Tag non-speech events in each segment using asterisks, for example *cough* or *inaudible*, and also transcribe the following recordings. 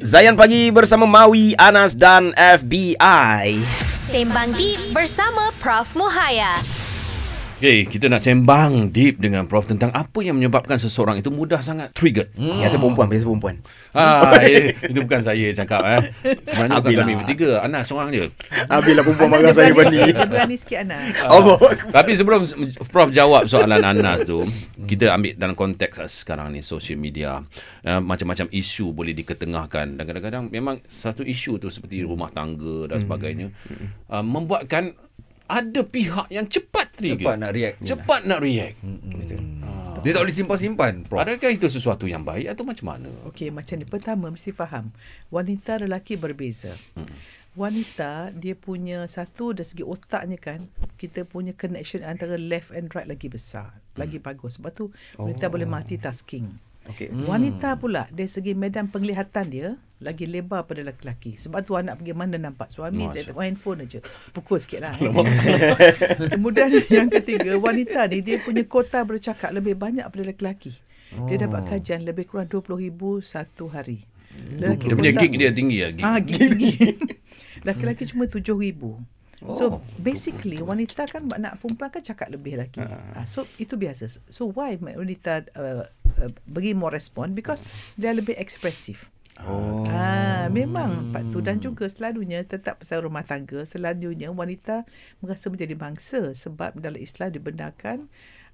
Zayan Pagi bersama Maui, Anas dan FBI. Sembang Deep bersama Prof. Muhaya. Okay, kita nak sembang deep dengan Prof tentang apa yang menyebabkan seseorang itu mudah sangat triggered. Hmm. Biasa perempuan, biasa perempuan. Ah, eh, itu bukan saya cakap eh. Sebenarnya bukan Abilah. kami bertiga, Anas seorang je. Habislah perempuan marah saya berani, dia berani sikit Anas. Allah. Tapi sebelum Prof jawab soalan Anas tu, kita ambil dalam konteks sekarang ni social media. Uh, macam-macam isu boleh diketengahkan dan kadang-kadang memang satu isu tu seperti rumah tangga dan sebagainya uh, membuatkan ada pihak yang cepat trigger. Cepat nak react. Cepat nak react. Dia tak boleh simpan-simpan, Prof. Adakah itu sesuatu yang baik atau macam mana? Okey, macam ni. Pertama, mesti faham. Wanita lelaki berbeza. Wanita, dia punya satu dari segi otaknya kan, kita punya connection antara left and right lagi besar. Lagi bagus. Sebab tu, wanita boleh multitasking. Okey. Wanita pula, dari segi medan penglihatan dia, lagi lebar pada lelaki. Sebab tu anak pergi mana nampak suami, saya tengok handphone aja. Pukul sikit lah. *laughs* Kemudian yang ketiga, wanita ni dia punya kota bercakap lebih banyak pada lelaki. Dia dapat kajian lebih kurang 20,000 satu hari. Lelaki Dia punya gig dia tinggi lah gig. Ah, gig. *laughs* Laki-laki cuma 7,000. So basically wanita kan nak perempuan kan cakap lebih lagi. Ah. so itu biasa. So why wanita uh, uh, bagi more respon because dia lebih ekspresif. Oh. Ah, memang Pak tu dan juga selalunya tetap pasal rumah tangga selalunya wanita merasa menjadi bangsa sebab dalam Islam dibenarkan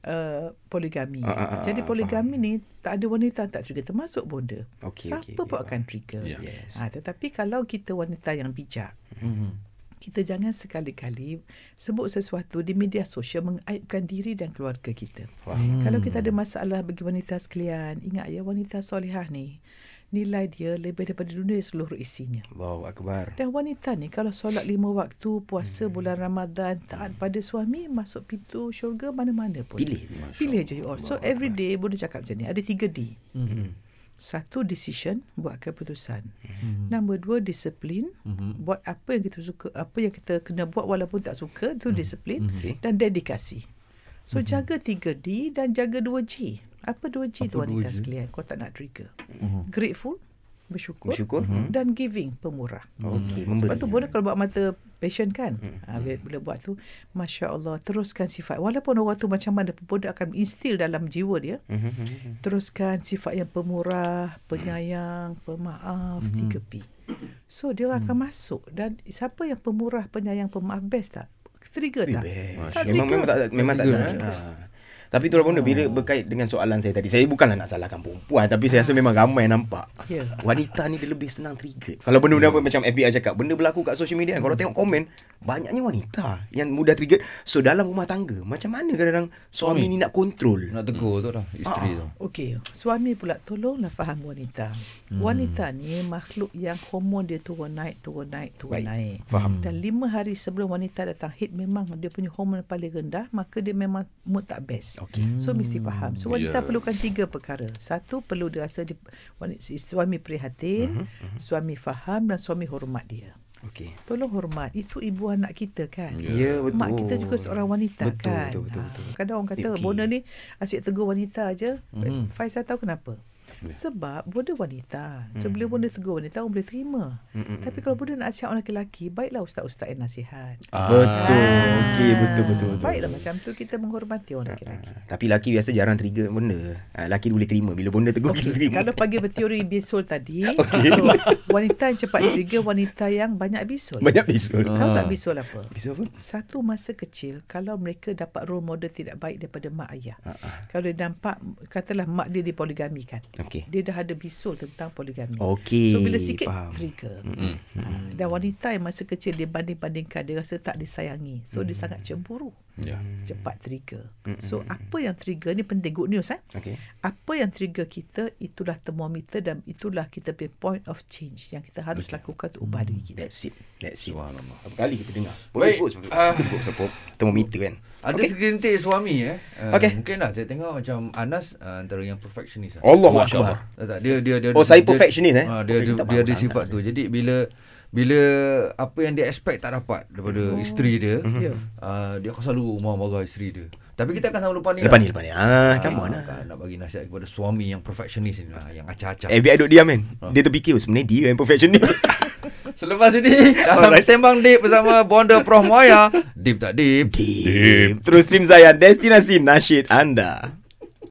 uh, poligami. Ah, ah, ah, Jadi ah, poligami ni tak ada wanita tak trigger termasuk bonda. Okey, Siapa okey, pun okey, akan trigger. Ya. Yes. Ah, tetapi kalau kita wanita yang bijak, Mhm. Kita jangan sekali-kali sebut sesuatu di media sosial mengaibkan diri dan keluarga kita. Hmm. Kalau kita ada masalah bagi wanita sekalian, ingat ya wanita solehah ni, nilai dia lebih daripada dunia seluruh isinya. Allahu Akbar. Dan wanita ni kalau solat lima waktu, puasa bulan Ramadan, taat pada suami, masuk pintu syurga mana-mana pun. Pilih. Pilih je you all. So every day boleh cakap macam ni. Ada tiga D. Hmm. Satu decision buat keputusan. Mhm. Nombor dua disiplin buat apa yang kita suka, apa yang kita kena buat walaupun tak suka tu disiplin Okey. dan dedikasi. So jaga 3D dan jaga 2G. Apa 2G tu Apa wanita 2G? sekalian kau tak nak trigger. Grateful, bersyukur, Bersyukur. dan giving, pemurah. Okey, Sebab memberi. tu boleh kalau buat mata passion kan. Ha, bila, bila buat tu, Masya Allah, teruskan sifat. Walaupun orang tu macam mana pun, dia akan instill dalam jiwa dia. Mhm. Teruskan sifat yang pemurah, penyayang, pemaaf, Mhm. 3P. So, dia akan masuk. Dan siapa yang pemurah, penyayang, pemaaf, best tak? Trigger tak? Tak Memang trigger. memang tak memang tak Trigger, tak. Ha. Tapi itulah benda bila berkait dengan soalan saya tadi. Saya bukanlah nak salahkan perempuan tapi saya rasa memang ramai nampak. Ya. Wanita ni dia lebih senang trigger. Kalau benda-benda apa macam FBI cakap, benda berlaku kat social media kan. Kalau tengok komen, banyaknya wanita yang mudah trigger. So dalam rumah tangga, macam mana kadang-kadang suami, Suami. ni nak kontrol? Nak tegur tu lah, isteri tu. Okey, suami pula tolonglah faham wanita. Hmm. Wanita ni makhluk yang hormon dia turun naik, turun naik, turun Baik. naik. Faham. Dan lima hari sebelum wanita datang hit memang dia punya hormon paling rendah, maka dia memang mood tak best. Okey. So mesti faham. So wanita Ya. perlukan tiga perkara. Satu perlu dia rasa dia, wanita, suami prihatin, uh-huh, suami faham dan suami hormat dia. Okey. Tolong hormat. Itu ibu anak kita kan. Ya. Ya, betul. Mak kita juga seorang wanita Betul, kan. betul, betul, Ah, betul. Kadang orang kata okay. Bona ni asyik tegur wanita aja. Mhm. Mm-hmm. Faizal tahu kenapa? Ya. Sebab Bona wanita. Hmm. So bila Bona tegur wanita orang boleh terima. Mm-mm. Tapi kalau Bona nak nasihat orang lelaki, baiklah ustaz-ustaz yang nasihat. Ah. Betul. Okey, betul betul betul. Baiklah macam tu kita menghormati orang lelaki. Ah, Tapi laki biasa jarang trigger benda. Ah, Laki boleh terima bila benda tegur kita terima. Kalau pagi berteori bisul tadi, *laughs* okay. so wanita yang cepat trigger wanita yang banyak bisul. banyak bisul. Kau tak bisul apa? Bisul apa? Satu masa kecil kalau mereka dapat role model tidak baik daripada mak ayah. Ah, ah. Kalau dia nampak katalah mak dia dipoligami kan. Okey. Dia dah ada bisul tentang poligami. Okey, So bila sikit faham. trigger. Mm-mm. Ha, dan wanita yang masa kecil dia banding-bandingkan dia rasa tak disayangi. So dia sangat cemburu. Ya. Cepat trigger. So apa yang trigger ni penting good news eh. Okey. Apa yang trigger kita itulah termometer dan itulah kita punya point of change yang kita harus lakukan untuk ubah diri kita. That's it. That's it. Subhanallah. Berapa kali kita dengar? Boleh sebut sebut, ah. sebut, sebut, termometer kan? Ada okay. segelintir suami eh. Uh, Okey. Mungkin lah saya tengok macam Anas uh, antara yang perfectionist Akbar. Allah. Tak, tak, dia dia dia Oh, saya dia- perfectionist, eh? Ah, dia dia, tak dia ada sifat tu. Jadi bila bila apa yang dia expect tak dapat daripada Oh. isteri dia, Ya. uh, dia akan selalu marah-marah isteri dia. Tapi kita akan sama lepas ni. Lepas lah. ni, lepas ni. Ah, come on Ah, lah. Nak bagi nasihat kepada suami yang perfectionist ni lah, yang acah-acah. FBI duduk diam kan. Ah. Dia terfikir oh, sebenarnya dia yang perfectionist. *laughs* Selepas ini dalam Alright. sembang deep bersama Bonda Prof Moya, *laughs* deep tak deep? Deep. Terus stream Zayan destinasi nasyid anda.